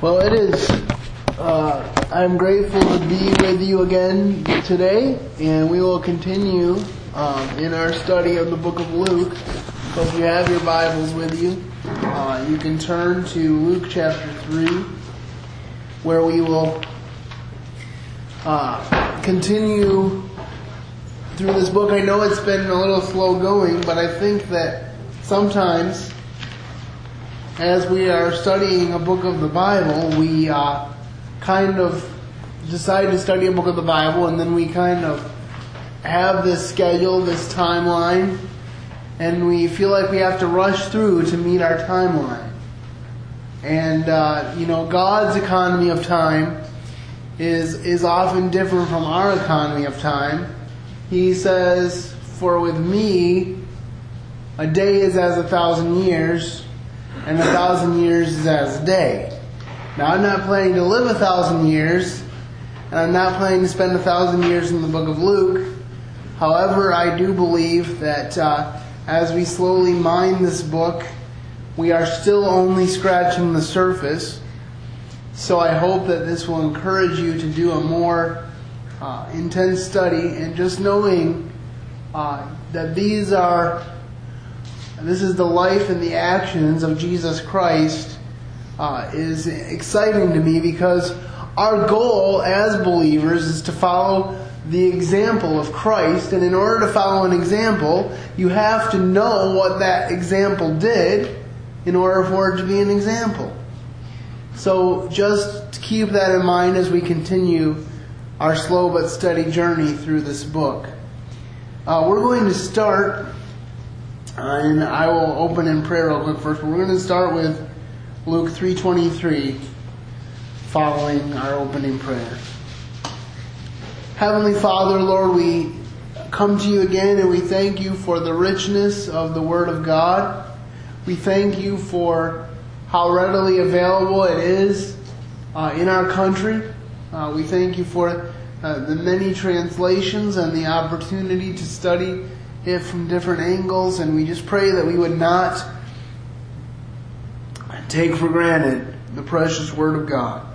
Well, it is. Uh, I'm grateful to be with you again today, and we will continue um, in our study of the book of Luke. So if you have your Bibles with you, uh, you can turn to Luke chapter 3, where we will uh, continue through this book. I know it's been a little slow going, but I think that sometimes as we are studying a book of the Bible, we uh, kind of decide to study a book of the Bible, and then we kind of have this schedule, this timeline, and we feel like we have to rush through to meet our timeline. And uh, you know, God's economy of time is is often different from our economy of time. He says, "For with me, a day is as a thousand years." And a thousand years is as a day. Now, I'm not planning to live a thousand years, and I'm not planning to spend a thousand years in the book of Luke. However, I do believe that uh, as we slowly mine this book, we are still only scratching the surface. So I hope that this will encourage you to do a more uh, intense study and just knowing uh, that these are and this is the life and the actions of Jesus Christ, uh, is exciting to me because our goal as believers is to follow the example of Christ. And in order to follow an example, you have to know what that example did in order for it to be an example. So just keep that in mind as we continue our slow but steady journey through this book. Uh, we're going to start and I will open in prayer real quick first. We're going to start with Luke 3:23 following our opening prayer. Heavenly Father, Lord, we come to you again and we thank you for the richness of the Word of God. We thank you for how readily available it is uh, in our country. Uh, we thank you for uh, the many translations and the opportunity to study it from different angles, and we just pray that we would not take for granted the precious Word of God.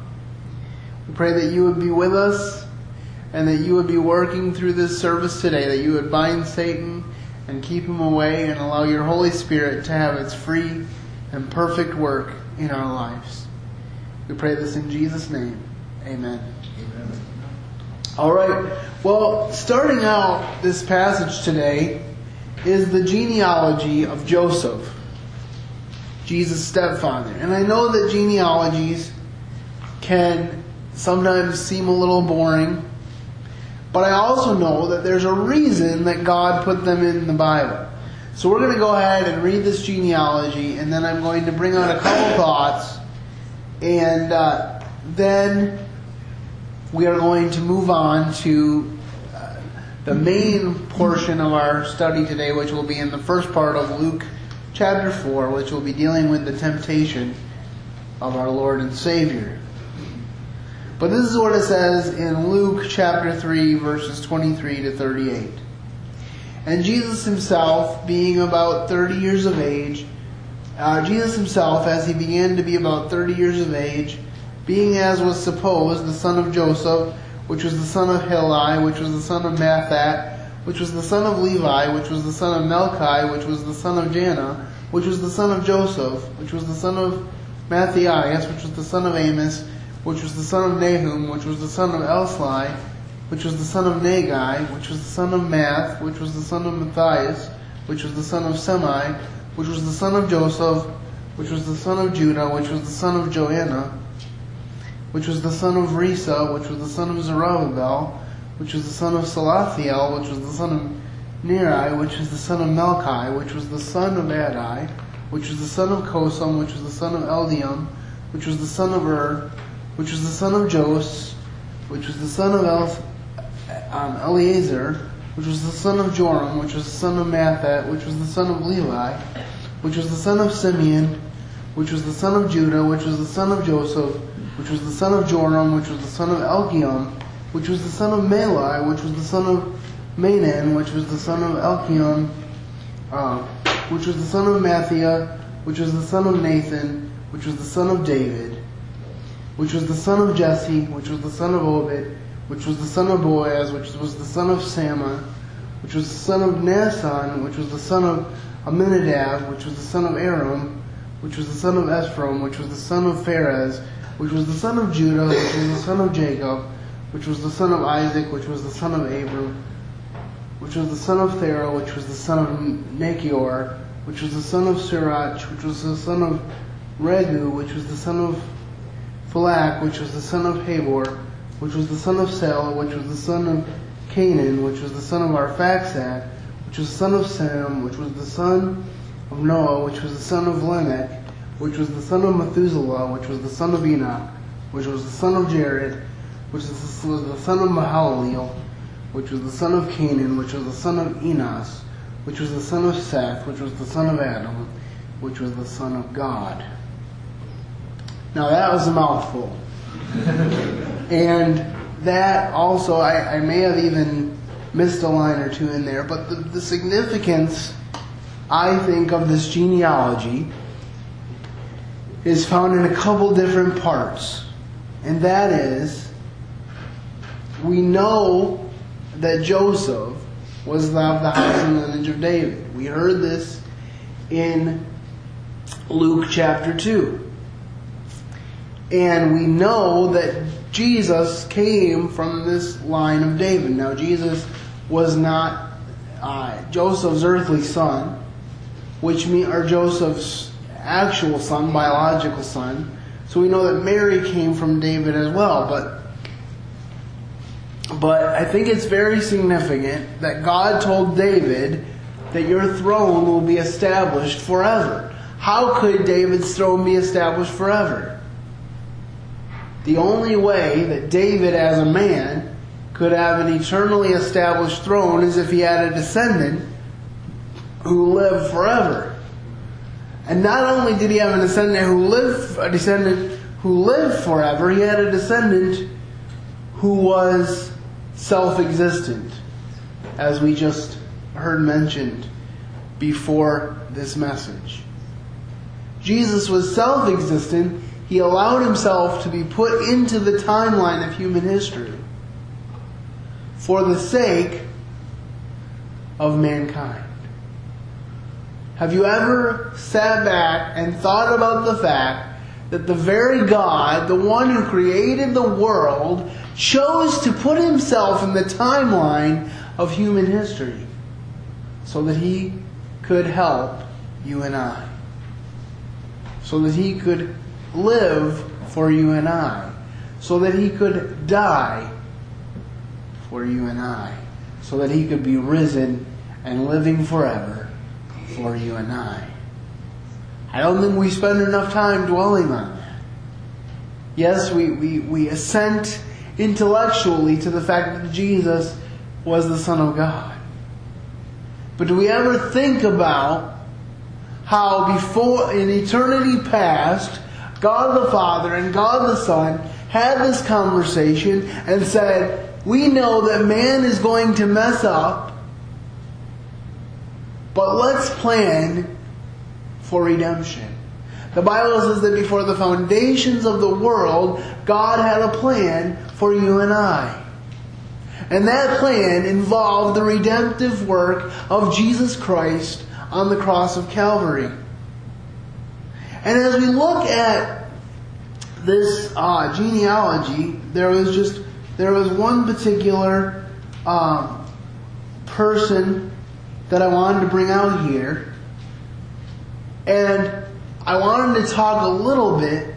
We pray that you would be with us and that you would be working through this service today, that you would bind Satan and keep him away and allow your Holy Spirit to have its free and perfect work in our lives. We pray this in Jesus' name. Amen. All right. Well, starting out this passage today is the genealogy of Joseph, Jesus' stepfather. And I know that genealogies can sometimes seem a little boring, but I also know that there's a reason that God put them in the Bible. So we're going to go ahead and read this genealogy, and then I'm going to bring out a couple thoughts, and uh, then we are going to move on to uh, the main portion of our study today, which will be in the first part of Luke chapter 4, which will be dealing with the temptation of our Lord and Savior. But this is what it says in Luke chapter 3, verses 23 to 38. And Jesus himself, being about 30 years of age, uh, Jesus himself, as he began to be about 30 years of age, being as was supposed the son of Joseph, which was the son of Heli, which was the son of Matthat, which was the son of Levi, which was the son of Melchi, which was the son of Janna, which was the son of Joseph, which was the son of Matthias, which was the son of Amos, which was the son of Nahum, which was the son of Elsli, which was the son of Naggai, which was the son of Math, which was the son of Matthias, which was the son of Semi, which was the son of Joseph, which was the son of Judah, which was the son of Joanna, which was the son of Rhesa, which was the son of Zerubbabel, which was the son of Salathiel, which was the son of Neri, which was the son of Melchi, which was the son of Adai, which was the son of Cosam, which was the son of Eldium, which was the son of Ur, which was the son of Jos, which was the son of El- um, Eleazar, which was the son of Joram, which was the son of Matthat, which was the son of Levi, which was the son of Simeon, which was the son of Judah, which was the son of Joseph, which was the son of Joram, which was the son of Elkiam, which was the son of Meli, which was the son of Mainan, which was the son of Elkiam, uh, which was the son of Mathia, which was the son of Nathan, which was the son of David, which was the son of Jesse, which was the son of Obed, which was the son of Boaz, which was the son of Salmon, which was the son of Naasson, which was the son of Amminadab, which was the son of Aram, which was the son of Ephraim, which was the son of Phares, which was the son of Judah, which was the son of Jacob, which was the son of Isaac, which was the son of Abram, which was the son of Thera, which was the son of Nachior, which was the son of Sirach, which was the son of Regu, which was the son of Phalak, which was the son of Habor, which was the son of Sela, which was the son of Canaan, which was the son of Arphaxad, which was the son of Sam, which was the son of Noah, which was the son of Lamech, which was the son of Methuselah, which was the son of Enoch, which was the son of Jared, which was the son of Mahalaleel, which was the son of Canaan, which was the son of Enos, which was the son of Seth, which was the son of Adam, which was the son of God. Now that was a mouthful. and that also, I, I, may have even missed a line or two in there, but the, the significance, I think, of this genealogy is found in a couple different parts. And that is, we know that Joseph was of the house and lineage of David. We heard this in Luke chapter 2. And we know that Jesus came from this line of David. Now, Jesus was not uh, Joseph's earthly son, which mean, or Joseph's actual son, biological son. So we know that Mary came from David as well. But but I think it's very significant that God told David that your throne will be established forever. How could David's throne be established forever? The only way that David, as a man, could have an eternally established throne is if he had a descendant who lived forever. And not only did he have a descendant who lived, a descendant who lived forever, he had a descendant who was self-existent, as we just heard mentioned before this message. Jesus was self-existent. He allowed himself to be put into the timeline of human history for the sake of mankind. Have you ever sat back and thought about the fact that the very God, the one who created the world, chose to put himself in the timeline of human history so that he could help you and I. So that he could live for you and I. So that he could die for you and I. So that he could be risen and living forever for you and I. I don't think we spend enough time dwelling on that. Yes, we, we, we assent intellectually to the fact that Jesus was the Son of God. But do we ever think about how before, in eternity past, God the Father and God the Son had this conversation and said, we know that man is going to mess up, but let's plan for redemption. The Bible says that before the foundations of the world, God had a plan for you and I. And that plan involved the redemptive work of Jesus Christ on the cross of Calvary. And as we look at this uh, genealogy, there was just there was one particular um, person that I wanted to bring out here, and I wanted to talk a little bit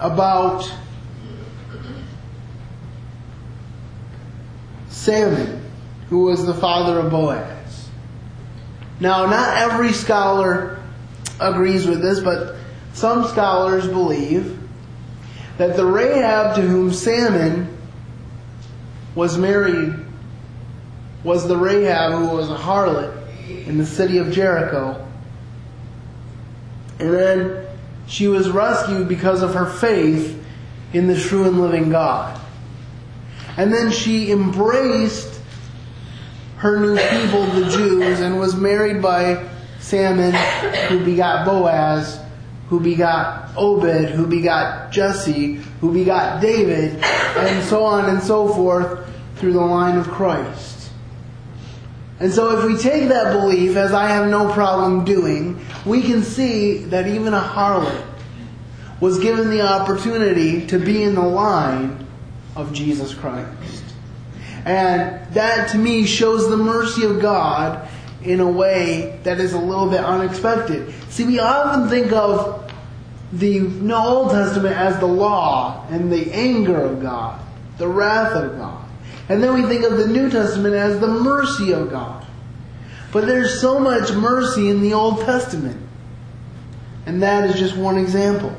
about Salmon, who was the father of Boaz. Now, not every scholar agrees with this, but some scholars believe that the Rahab to whom Salmon was married was the Rahab who was a harlot in the city of Jericho and then she was rescued because of her faith in the true and living God. And then she embraced her new people, the Jews, and was married by Salmon, who begot Boaz, who begot Obed, who begot Jesse, who begot David, and so on and so forth through the line of Christ. And so if we take that belief, as I have no problem doing, we can see that even a harlot was given the opportunity to be in the line of Jesus Christ. And that to me shows the mercy of God in a way that is a little bit unexpected. See, we often think of the Old Testament as the law and the anger of God, the wrath of God. And then we think of the New Testament as the mercy of God. But there's so much mercy in the Old Testament. And that is just one example.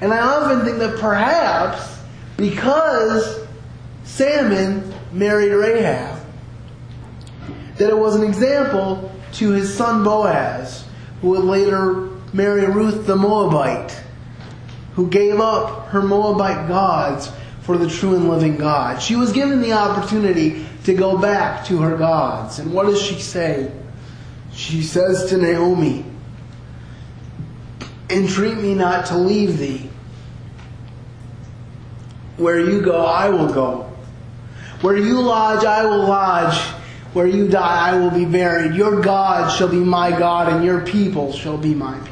And I often think that perhaps because Salmon married Rahab, that it was an example to his son Boaz, who would later marry Ruth the Moabite, who gave up her Moabite gods for the true and living God. She was given the opportunity to go back to her gods. And what does she say? She says to Naomi, Entreat me not to leave thee. Where you go, I will go. Where you lodge, I will lodge. Where you die, I will be buried. Your God shall be my God, and your people shall be my people.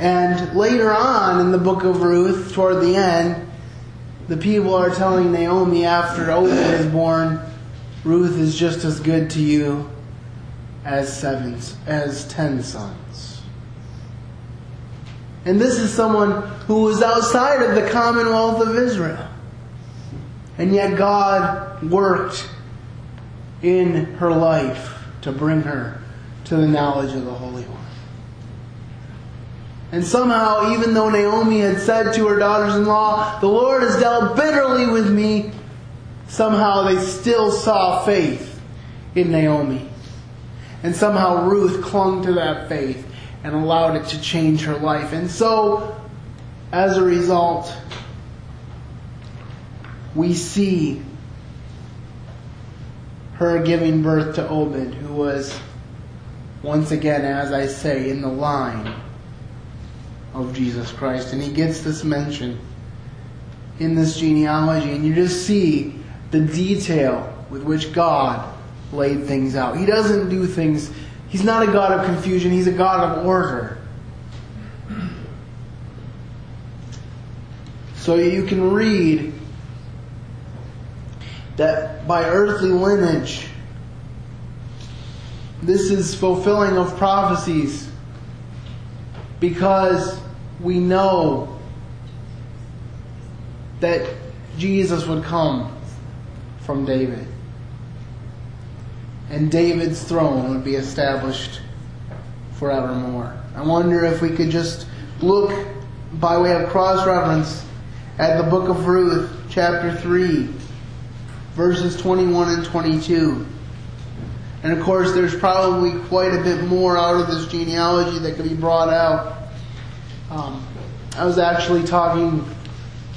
And later on in the book of Ruth, toward the end, the people are telling Naomi after Obed is born, Ruth is just as good to you as seven, as ten sons. And this is someone who was outside of the commonwealth of Israel. And yet God worked in her life to bring her to the knowledge of the Holy One. And somehow, even though Naomi had said to her daughters in law, The Lord has dealt bitterly with me, somehow they still saw faith in Naomi. And somehow Ruth clung to that faith and allowed it to change her life. And so, as a result, we see her giving birth to Obed, who was, once again, as I say, in the line of Jesus Christ. And he gets this mention in this genealogy, and you just see the detail with which God laid things out. He doesn't do things, he's not a God of confusion, he's a God of order. So you can read that by earthly lineage, this is fulfilling of prophecies because we know that Jesus would come from David. And David's throne would be established forevermore. I wonder if we could just look by way of cross reference at the book of Ruth, chapter 3, verses 21 and 22. And of course, there's probably quite a bit more out of this genealogy that could be brought out. Um, I was actually talking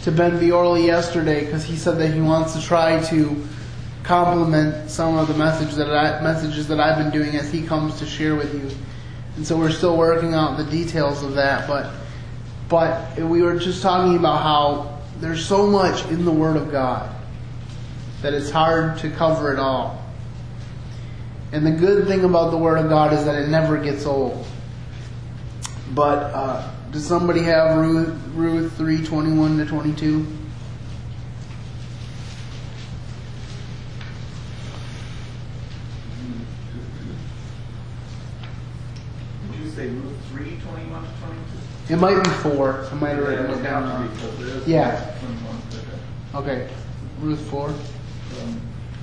to Ben Biorley yesterday because he said that he wants to try to complement some of the message that I, messages that I've been doing as he comes to share with you. And so we're still working out the details of that, but but we were just talking about how there's so much in the Word of God that it's hard to cover it all. And the good thing about the Word of God is that it never gets old. But uh, does somebody have Ruth, Ruth 3 21 to 22? Did you say Ruth 3, 21 to 22? It might be 4. I might have written it down Yeah, wrong. because there is Yeah. 21, okay. Okay. Ruth 4.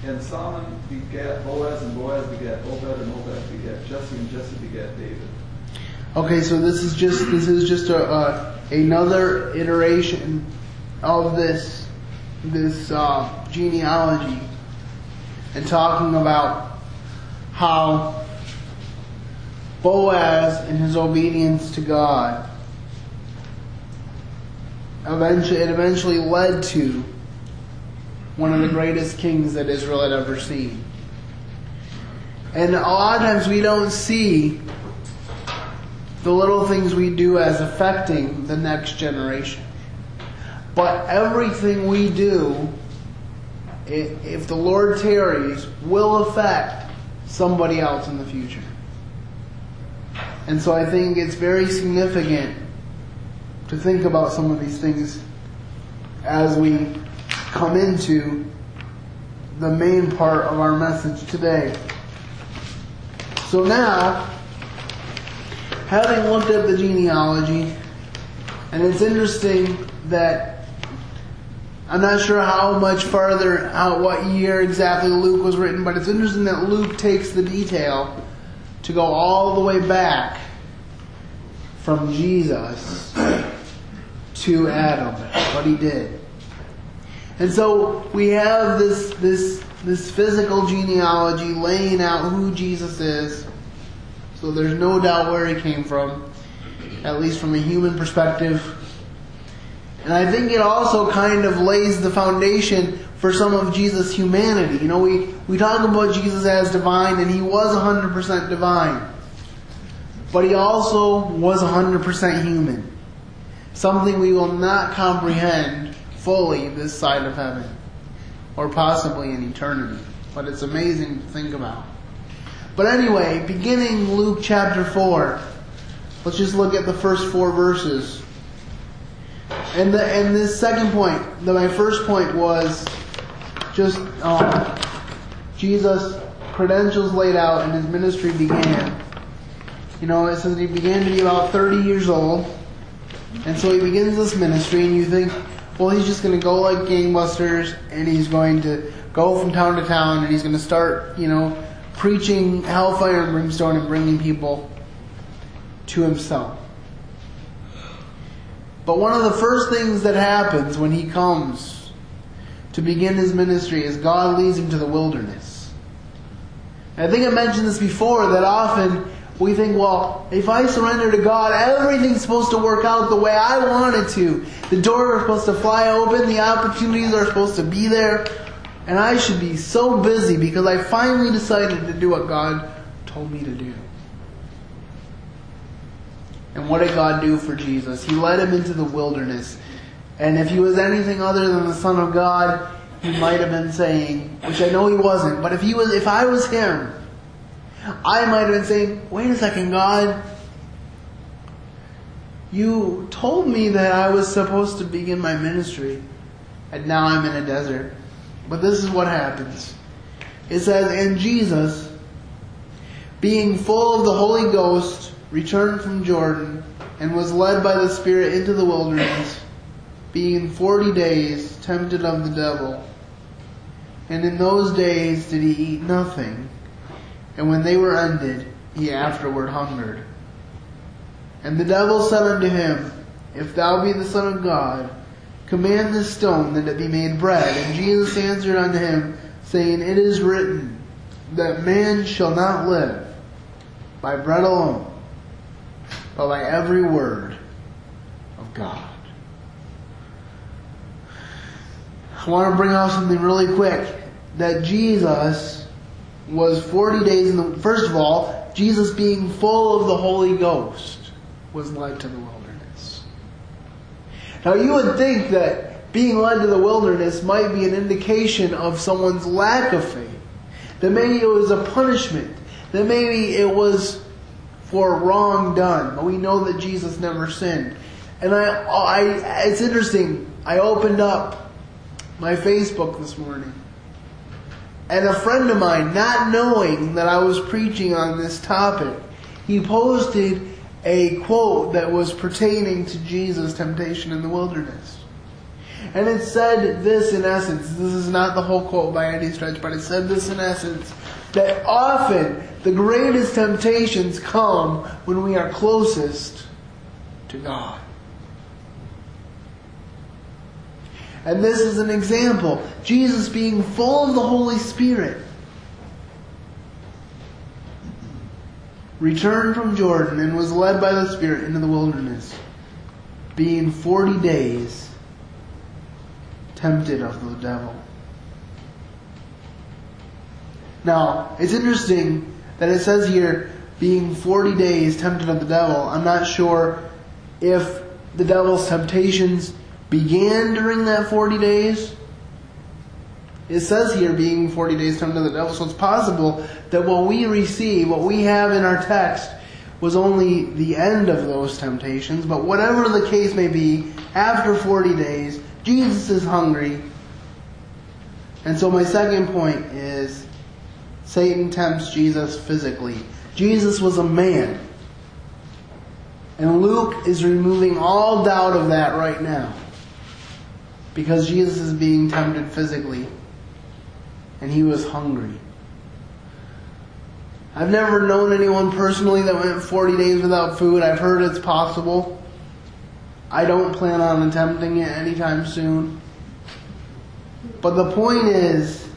And Solomon begat Boaz, and Boaz begat Obed, and Obed begat Jesse, and Jesse begat David. Okay, so this is just this is just a, another iteration of this this uh, genealogy, and talking about how Boaz and his obedience to God eventually it eventually led to one of the greatest kings that Israel had ever seen. And a lot of times we don't see the little things we do as affecting the next generation. But everything we do, if the Lord tarries, will affect somebody else in the future. And so I think it's very significant to think about some of these things as we come into the main part of our message today. So now, having looked at the genealogy, and it's interesting that I'm not sure how much farther out what year exactly Luke was written, but it's interesting that Luke takes the detail to go all the way back from Jesus to Adam, what he did. And so we have this this this physical genealogy laying out who Jesus is. So there's no doubt where he came from, at least from a human perspective. And I think it also kind of lays the foundation for some of Jesus' humanity. You know, we, we talk about Jesus as divine, and he was 100% divine. But he also was 100% human. Something we will not comprehend fully this side of heaven. Or possibly in eternity. But it's amazing to think about. But anyway, beginning Luke chapter 4, let's just look at the first four verses. And the and this second point, the, my first point was just um, Jesus' credentials laid out and his ministry began. You know, it says he began to be about 30 years old. And so he begins this ministry, and you think, well, he's just going to go like gangbusters, and he's going to go from town to town, and he's going to start, you know, preaching hellfire and brimstone and bringing people to himself. But one of the first things that happens when he comes to begin his ministry is God leads him to the wilderness. I think I mentioned this before that often we think, well, if I surrender to God, everything's supposed to work out the way I want it to. The doors are supposed to fly open, the opportunities are supposed to be there, and I should be so busy because I finally decided to do what God told me to do. And what did God do for Jesus? He led him into the wilderness. And if he was anything other than the Son of God, he might have been saying, which I know he wasn't, but if he was if I was him, I might have been saying, wait a second, God, you told me that I was supposed to begin my ministry, and now I'm in a desert. But this is what happens. It says, And Jesus, being full of the Holy Ghost, returned from Jordan, and was led by the Spirit into the wilderness, being forty days tempted of the devil. And in those days did he eat nothing. And when they were ended, he afterward hungered. And the devil said unto him, If thou be the Son of God, command this stone that it be made bread. And Jesus answered unto him, saying, It is written, that man shall not live by bread alone, but by every word of God. I want to bring out something really quick. That Jesus was 40 days in the, first of all, Jesus being full of the Holy Ghost was led to the wilderness. Now you would think that being led to the wilderness might be an indication of someone's lack of faith. That maybe it was a punishment. That maybe it was for wrong done. But we know that Jesus never sinned. And I, I, it's interesting. I opened up my Facebook this morning. And a friend of mine, not knowing that I was preaching on this topic, he posted a quote that was pertaining to Jesus' temptation in the wilderness. And it said this in essence, this is not the whole quote by any stretch, but it said this in essence, that often the greatest temptations come when we are closest to God. And this is an example. Jesus being full of the Holy Spirit returned from Jordan and was led by the Spirit into the wilderness, being forty days tempted of the devil. Now, it's interesting that it says here, being 40 days tempted of the devil. I'm not sure if the devil's temptations began during that 40 days. It says here being 40 days tempted of the devil, so it's possible that what we receive, what we have in our text, was only the end of those temptations. But whatever the case may be, after 40 days, Jesus is hungry. And so my second point is Satan tempts Jesus physically. Jesus was a man. And Luke is removing all doubt of that right now. Because Jesus is being tempted physically. And he was hungry. I've never known anyone personally that went 40 days without food. I've heard it's possible. I don't plan on attempting it anytime soon. But the point is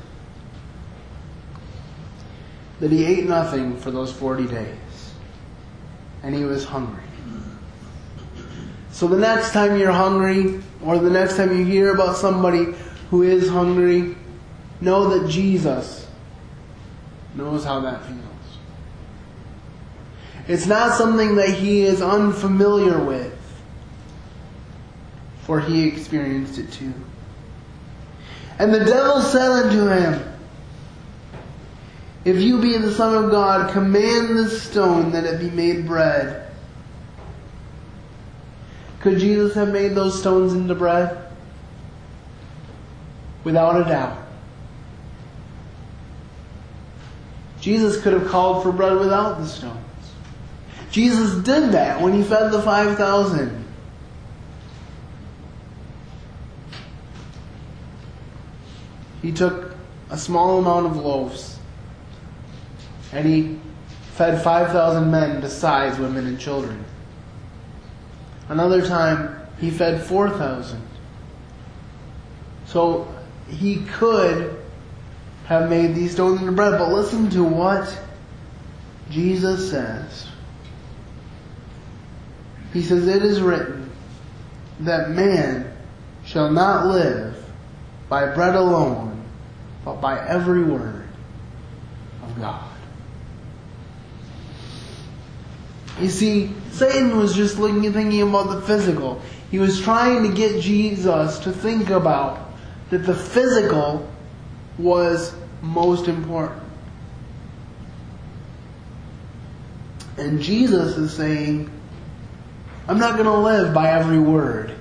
that he ate nothing for those 40 days. And he was hungry. So the next time you're hungry, or the next time you hear about somebody who is hungry, know that Jesus knows how that feels. It's not something that he is unfamiliar with, for he experienced it too. And the devil said unto him, If you be the Son of God, command this stone that it be made bread. Could Jesus have made those stones into bread? Without a doubt. Jesus could have called for bread without the stones. Jesus did that when he fed the 5,000. He took a small amount of loaves and he fed 5,000 men besides women and children. Another time, he fed 4,000. So he could have made these stones into bread, but listen to what Jesus says. He says, It is written that man shall not live by bread alone, but by every word of God. You see, Satan was just looking thinking about the physical. He was trying to get Jesus to think about that the physical was most important. And Jesus is saying, I'm not going to live by every word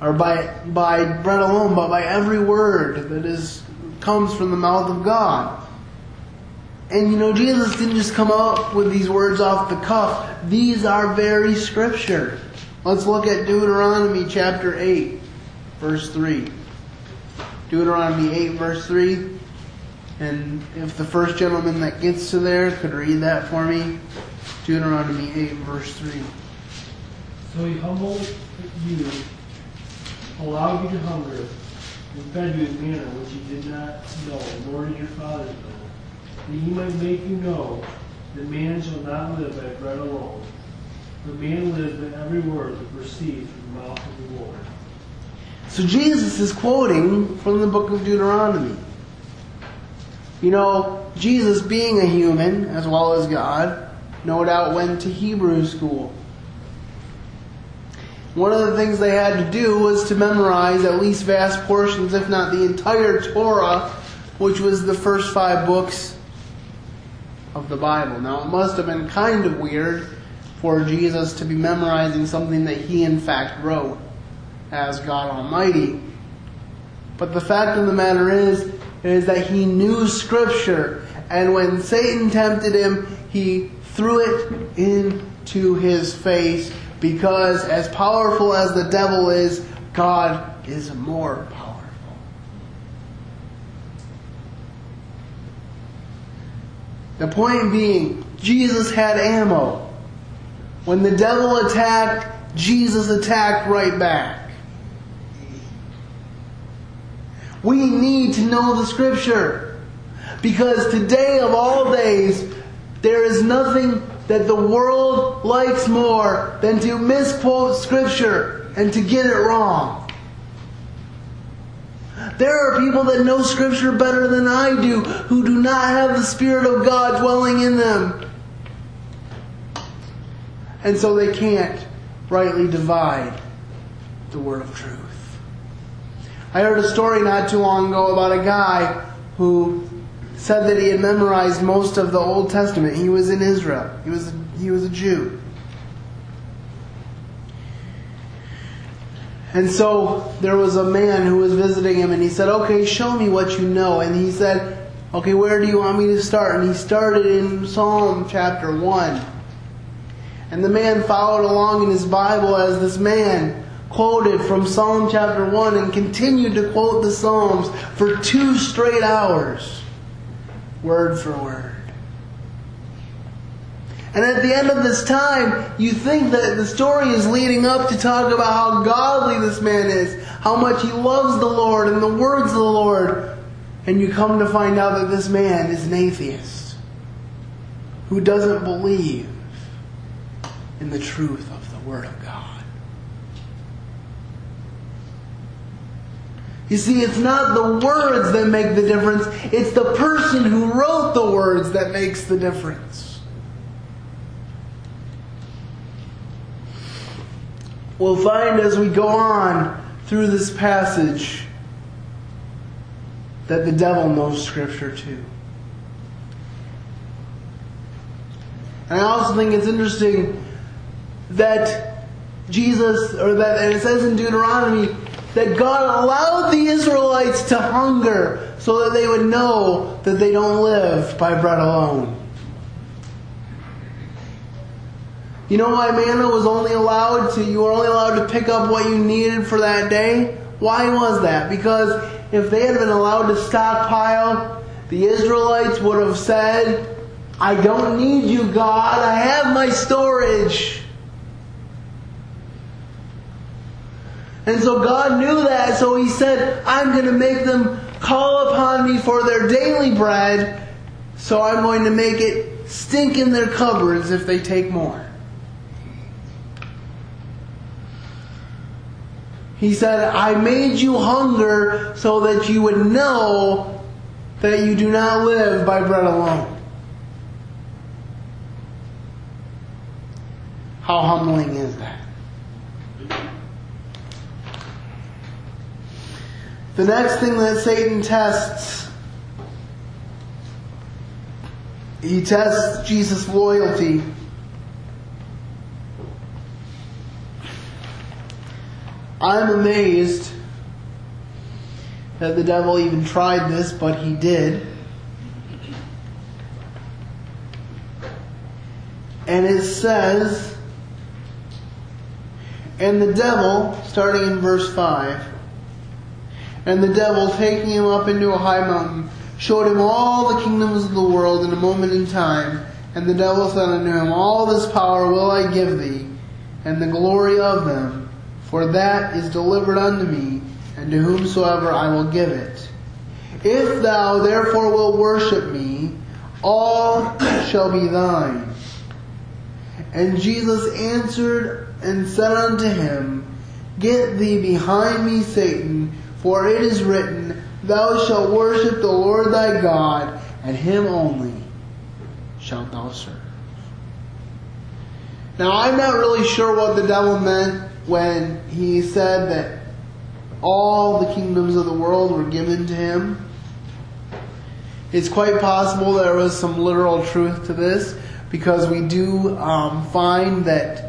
or by by bread alone, but by every word that is comes from the mouth of God. And you know, Jesus didn't just come up with these words off the cuff. These are very scripture. Let's look at Deuteronomy chapter 8, verse 3. Deuteronomy 8, verse 3. And if the first gentleman that gets to there could read that for me. Deuteronomy 8, verse 3. So he humbled you, allowed you to hunger, and fed you in manner which you did not know, nor did your fathers know, that he might make you know that man shall not live by bread alone, but man lives by every word that proceeds from the mouth of the Lord. So Jesus is quoting from the book of Deuteronomy. You know, Jesus being a human as well as God, no doubt went to Hebrew school. One of the things they had to do was to memorize at least vast portions, if not the entire Torah, which was the first five books of the Bible. Now, it must have been kind of weird for Jesus to be memorizing something that he, in fact, wrote as God Almighty. But the fact of the matter is, is that he knew Scripture, and when Satan tempted him, he threw it into his face because as powerful as the devil is, God is more powerful. The point being, Jesus had ammo. When the devil attacked, Jesus attacked right back. We need to know the scripture. Because today of all days, there is nothing that the world likes more than to misquote scripture and to get it wrong. There are people that know scripture better than I do who do not have the Spirit of God dwelling in them. And so they can't rightly divide the word of truth. I heard a story not too long ago about a guy who said that he had memorized most of the Old Testament. He was in Israel. He was he was a Jew. And so there was a man who was visiting him and he said, "Okay, show me what you know." And he said, "Okay, where do you want me to start?" And he started in Psalm chapter 1. And the man followed along in his Bible as this man quoted from Psalm chapter 1 and continued to quote the Psalms for two straight hours, word for word. And at the end of this time, you think that the story is leading up to talk about how godly this man is, how much he loves the Lord and the words of the Lord. And you come to find out that this man is an atheist who doesn't believe in the truth of the Word of God. You see, it's not the words that make the difference, it's the person who wrote the words that makes the difference. We'll find as we go on through this passage that the devil knows Scripture too. And I also think it's interesting that Jesus, or that and it says in Deuteronomy, that God allowed the Israelites to hunger so that they would know that they don't live by bread alone. You know why manna was only allowed to, you were only allowed to pick up what you needed for that day? Why was that? Because if they had been allowed to stockpile, the Israelites would have said, I don't need you, God. I have my storage. And so God knew that, so He said, I'm going to make them call upon me for their daily bread, so I'm going to make it stink in their cupboards if they take more. He said, I made you hunger so that you would know that you do not live by bread alone. How humbling is that? The next thing that Satan tests, he tests Jesus' loyalty. I'm amazed that the devil even tried this, but he did. And it says, and the devil, starting in verse 5, and the devil, taking him up into a high mountain, showed him all the kingdoms of the world in a moment in time. And the devil said unto him, All this power will I give thee, and the glory of them, for that is delivered unto me, and to whomsoever I will give it. If thou therefore wilt worship me, all shall be thine. And Jesus answered and said unto him, Get thee behind me, Satan, for it is written, Thou shalt worship the Lord thy God, and him only shalt thou serve. Now, I'm not really sure what the devil meant when he said that all the kingdoms of the world were given to him. It's quite possible there was some literal truth to this because we do um, find that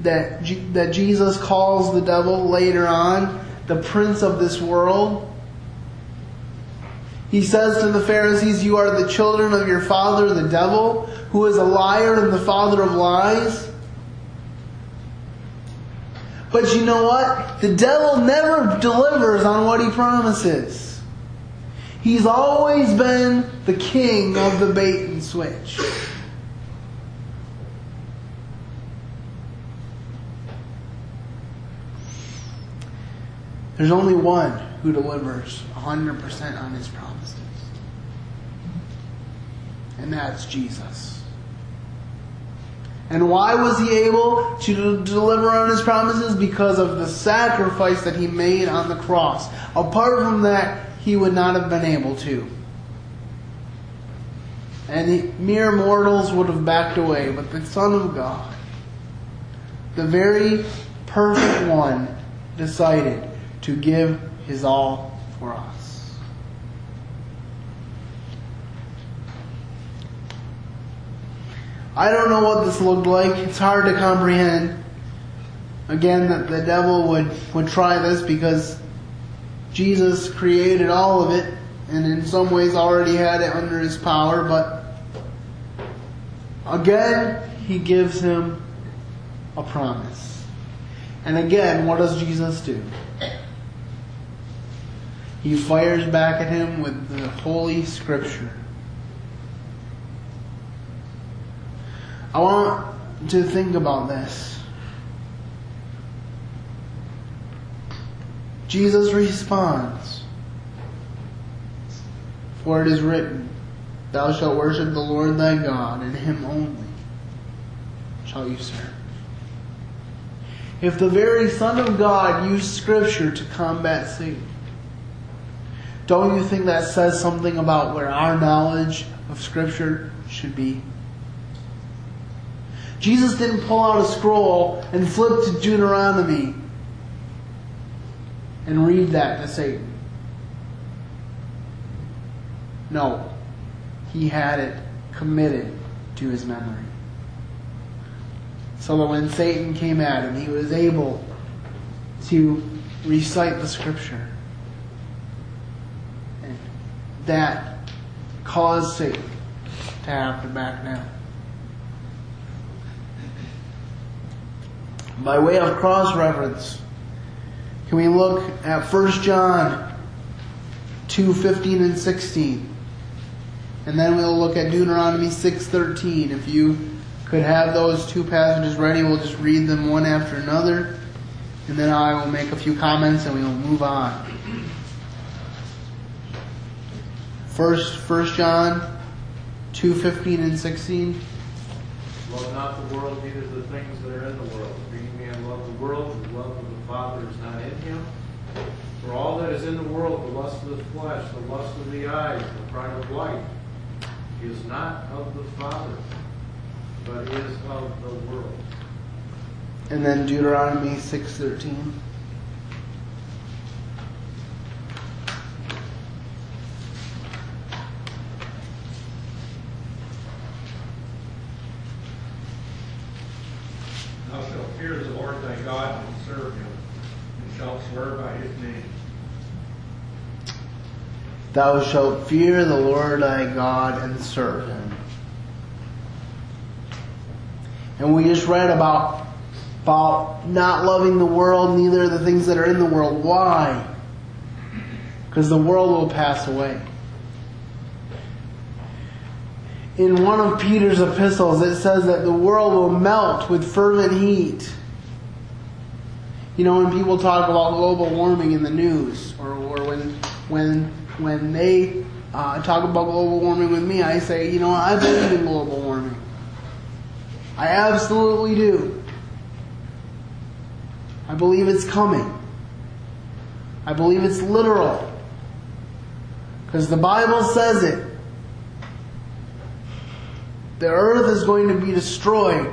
that G- that Jesus calls the devil later on the prince of this world. He says to the Pharisees, You are the children of your father, the devil, who is a liar and the father of lies. But you know what? The devil never delivers on what he promises. He's always been the king of the bait and switch. There's only one who delivers 100% on his promises. And that's Jesus. And why was he able to deliver on his promises? Because of the sacrifice that he made on the cross. Apart from that, he would not have been able to. And mere mortals would have backed away, but the Son of God the very perfect one, decided to give his all for us. I don't know what this looked like. It's hard to comprehend. Again, that the devil would, would try this because Jesus created all of it and in some ways already had it under his power, but again, he gives him a promise. And again, what does Jesus do? He fires back at him with the Holy Scripture. I want to think about this. Jesus responds, For it is written, Thou shalt worship the Lord thy God, and him only shall you serve. If the very Son of God used Scripture to combat Satan, don't you think that says something about where our knowledge of Scripture should be? Jesus didn't pull out a scroll and flip to Deuteronomy and read that to Satan. No, he had it committed to his memory. So that when Satan came at him, he was able to recite the scripture. And that caused Satan to have to back down. By way of cross reference, can we look at 1 John 2 15 and 16? And then we'll look at Deuteronomy 6:13. If you could have those two passages ready, we'll just read them one after another, and then I will make a few comments and we will move on. First, 1 John 2:15 and 16. Love not the world, neither the things that are in the world. Love the world, the love of the Father is not in him. For all that is in the world, the lust of the flesh, the lust of the eyes, the pride of life, is not of the Father, but is of the world. And then Deuteronomy 6:13. Thou shalt fear the Lord thy God and serve him, and shalt swear by his name. Thou shalt fear the Lord thy God and serve him. And we just read about about not loving the world, neither the things that are in the world. Why? Because the world will pass away. In one of Peter's epistles, it says that the world will melt with fervent heat. You know, when people talk about global warming in the news, or, or when when when they uh, talk about global warming with me, I say, you know, I believe in global warming. I absolutely do. I believe it's coming. I believe it's literal. Because the Bible says it. The earth is going to be destroyed.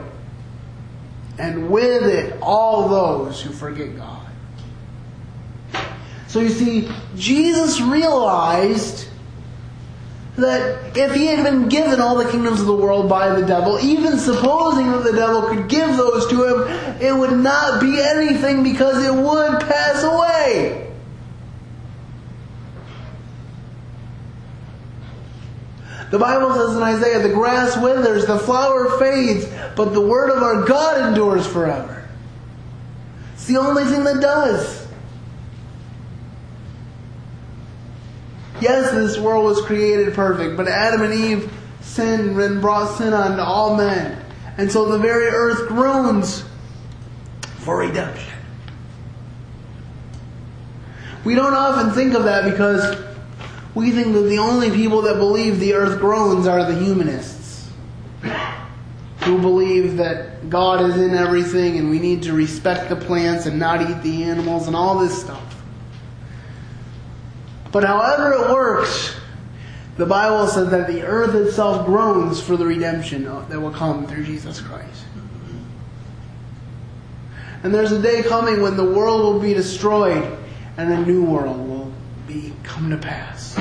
And with it, all those who forget God. So you see, Jesus realized that if he had been given all the kingdoms of the world by the devil, even supposing that the devil could give those to him, it would not be anything because it would pass away. The Bible says in Isaiah, the grass withers, the flower fades, but the word of our God endures forever. It's the only thing that does. Yes, this world was created perfect, but Adam and Eve sinned and brought sin on to all men. And so the very earth groans for redemption. We don't often think of that because we think that the only people that believe the earth groans are the humanists. Who believe that God is in everything and we need to respect the plants and not eat the animals and all this stuff. But however it works, the Bible says that the earth itself groans for the redemption that will come through Jesus Christ. And there's a day coming when the world will be destroyed and a new world will be come to pass.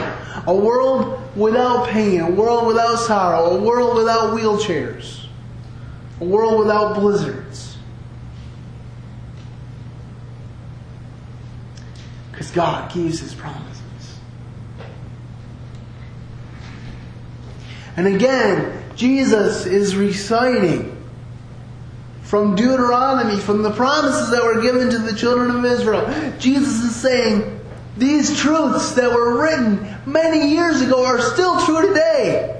A world without pain, a world without sorrow, a world without wheelchairs, a world without blizzards. Because God keeps his promises. And again, Jesus is reciting from Deuteronomy, from the promises that were given to the children of Israel. Jesus is saying, these truths that were written many years ago are still true today.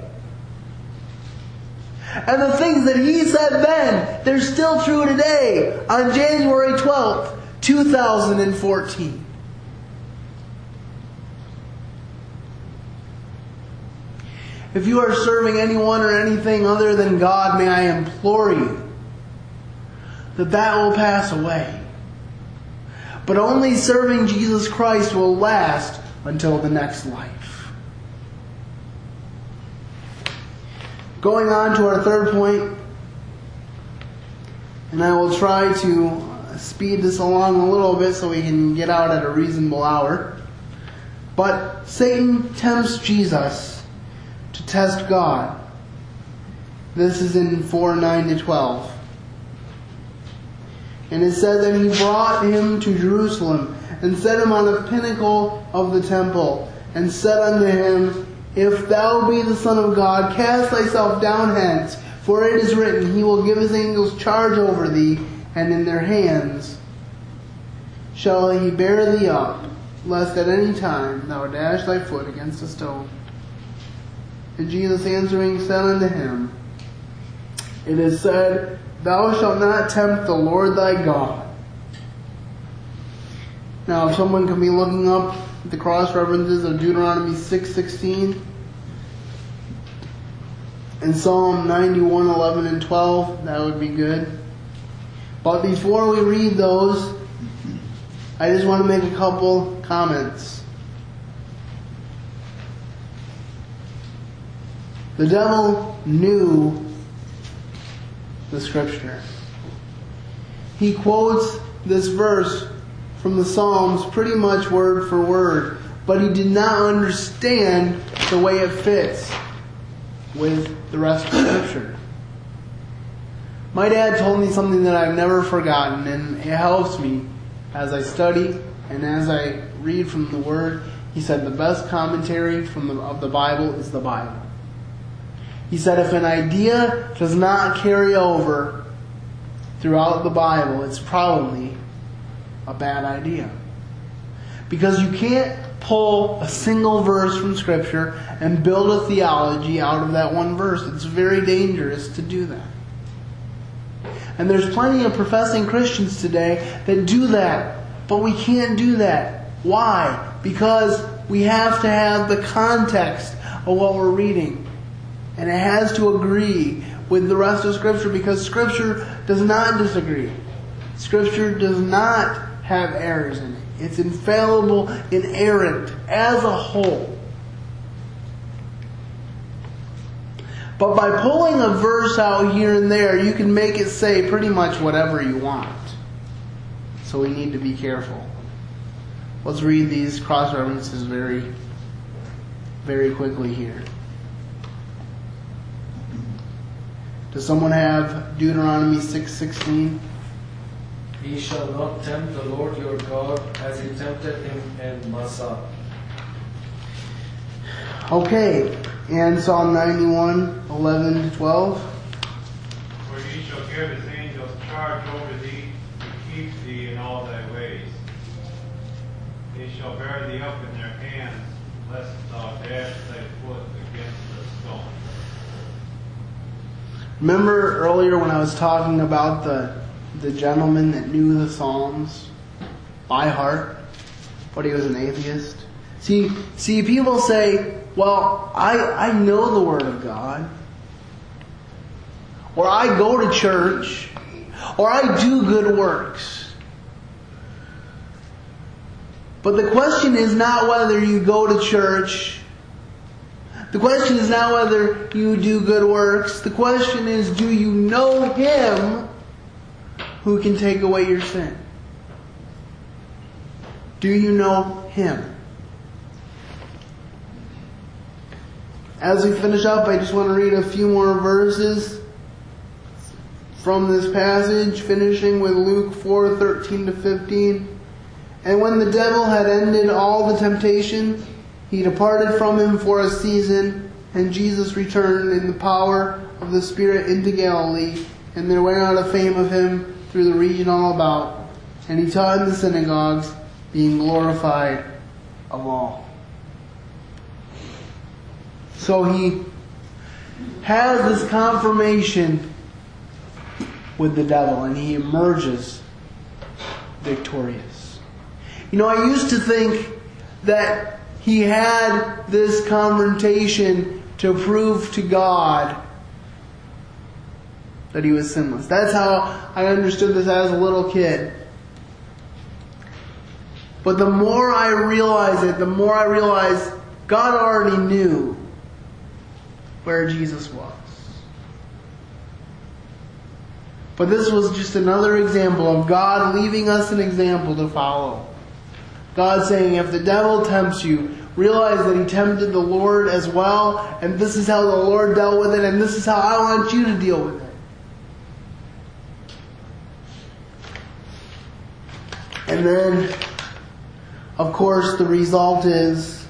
And the things that he said then, they're still true today on January 12th, 2014. If you are serving anyone or anything other than God, may I implore you that that will pass away. But only serving Jesus Christ will last until the next life. Going on to our third point, and I will try to speed this along a little bit so we can get out at a reasonable hour. But Satan tempts Jesus to test God. This is in 4 9 to 12. And it said that he brought him to Jerusalem and set him on a pinnacle of the temple and said unto him, If thou be the Son of God, cast thyself down hence, for it is written, He will give his angels charge over thee, and in their hands shall he bear thee up, lest at any time thou dash thy foot against a stone. And Jesus answering said unto him, It is said, Thou shalt not tempt the Lord thy God. Now, if someone can be looking up the cross references of Deuteronomy 6.16 and Psalm 91, 11, and 12, that would be good. But before we read those, I just want to make a couple comments. The devil knew the scripture. He quotes this verse from the Psalms pretty much word for word, but he did not understand the way it fits with the rest of scripture. My dad told me something that I've never forgotten, and it helps me as I study and as I read from the Word. He said the best commentary from the, of the Bible is the Bible. He said if an idea does not carry over throughout the Bible, it's probably a bad idea. Because you can't pull a single verse from Scripture and build a theology out of that one verse. It's very dangerous to do that. And there's plenty of professing Christians today that do that. But we can't do that. Why? Because we have to have the context of what we're reading. And it has to agree with the rest of Scripture because Scripture does not disagree. Scripture does not have errors in it. It's infallible, inerrant as a whole. But by pulling a verse out here and there, you can make it say pretty much whatever you want. So we need to be careful. Let's read these cross references very, very quickly here. Does someone have Deuteronomy 6:16? Ye shall not tempt the Lord your God as he tempted him in Massah. Okay, and Psalm 91, 11 to 12. For he shall give his angels charge over thee to keep thee in all thy ways. They shall bear thee up in their hands, lest thou dash thy foot against a stone. Remember earlier when I was talking about the, the gentleman that knew the Psalms by heart, but he was an atheist? See, see, people say, well, I, I know the Word of God, or I go to church, or I do good works. But the question is not whether you go to church. The question is not whether you do good works. The question is, do you know Him who can take away your sin? Do you know Him? As we finish up, I just want to read a few more verses from this passage, finishing with Luke 4 13 to 15. And when the devil had ended all the temptation, he departed from him for a season, and Jesus returned in the power of the Spirit into Galilee, and there went out a fame of him through the region all about. And he taught in the synagogues, being glorified of all. So he has this confirmation with the devil, and he emerges victorious. You know, I used to think that he had this confrontation to prove to God that he was sinless. That's how I understood this as a little kid. But the more I realize it, the more I realize God already knew where Jesus was. But this was just another example of God leaving us an example to follow. God saying, if the devil tempts you, realize that he tempted the Lord as well, and this is how the Lord dealt with it, and this is how I want you to deal with it. And then, of course, the result is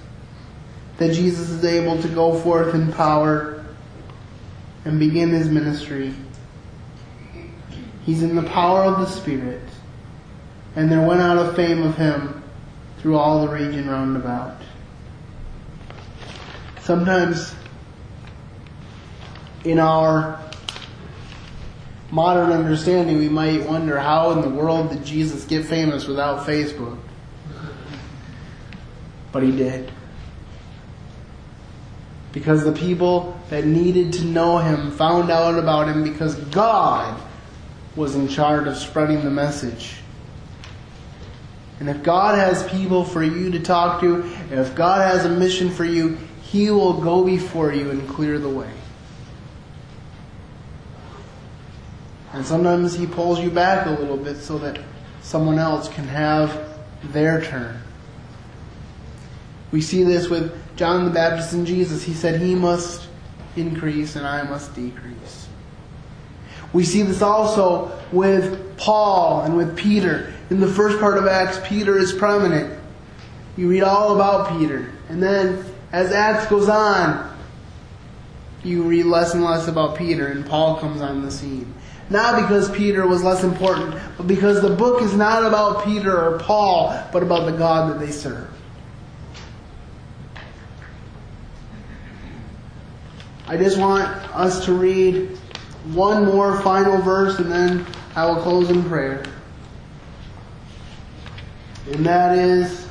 that Jesus is able to go forth in power and begin his ministry. He's in the power of the Spirit, and there went out a fame of him through all the region round about. Sometimes in our modern understanding, we might wonder how in the world did Jesus get famous without Facebook? But he did. Because the people that needed to know him found out about him because God was in charge of spreading the message. And if God has people for you to talk to, if God has a mission for you, He will go before you and clear the way. And sometimes He pulls you back a little bit so that someone else can have their turn. We see this with John the Baptist and Jesus. He said, He must increase and I must decrease. We see this also with Paul and with Peter. In the first part of Acts, Peter is prominent. You read all about Peter. And then, as Acts goes on, you read less and less about Peter, and Paul comes on the scene. Not because Peter was less important, but because the book is not about Peter or Paul, but about the God that they serve. I just want us to read one more final verse and then I will close in prayer. And that is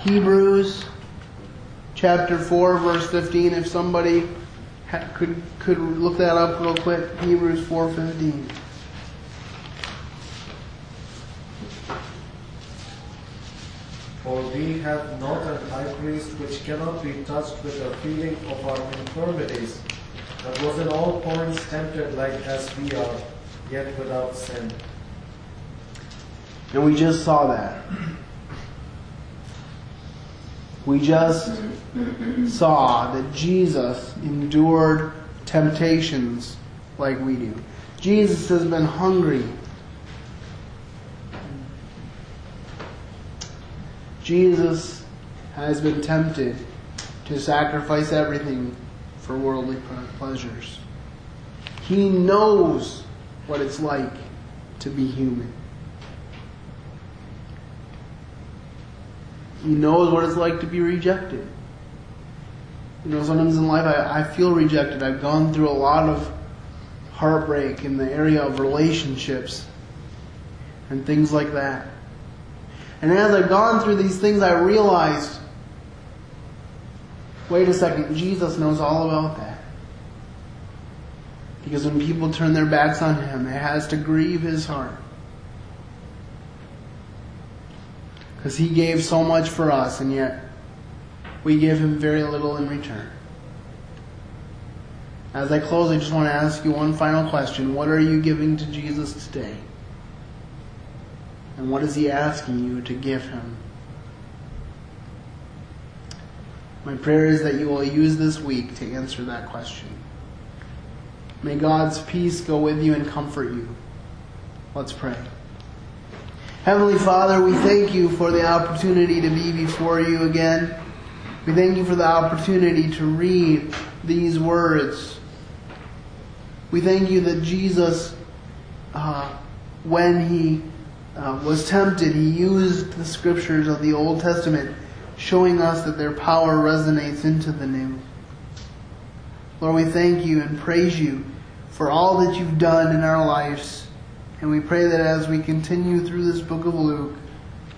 Hebrews chapter 4 verse 15 if somebody could could look that up real quick Hebrews 4:15 For we have not an high priest which cannot be touched with the feeling of our infirmities, but was in all points tempted like as we are, yet without sin. And we just saw that. We just saw that Jesus endured temptations like we do. Jesus has been hungry. Jesus has been tempted to sacrifice everything for worldly pleasures. He knows what it's like to be human. He knows what it's like to be rejected. You know, sometimes in life I, I feel rejected. I've gone through a lot of heartbreak in the area of relationships and things like that. And as I've gone through these things, I realized wait a second, Jesus knows all about that. Because when people turn their backs on Him, it has to grieve His heart. Because He gave so much for us, and yet we give Him very little in return. As I close, I just want to ask you one final question. What are you giving to Jesus today? And what is he asking you to give him? My prayer is that you will use this week to answer that question. May God's peace go with you and comfort you. Let's pray. Heavenly Father, we thank you for the opportunity to be before you again. We thank you for the opportunity to read these words. We thank you that Jesus, uh, when he uh, was tempted, he used the scriptures of the Old Testament, showing us that their power resonates into the new. Lord, we thank you and praise you for all that you've done in our lives. And we pray that as we continue through this book of Luke,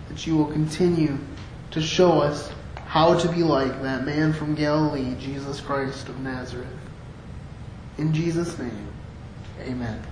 that you will continue to show us how to be like that man from Galilee, Jesus Christ of Nazareth. In Jesus' name, amen.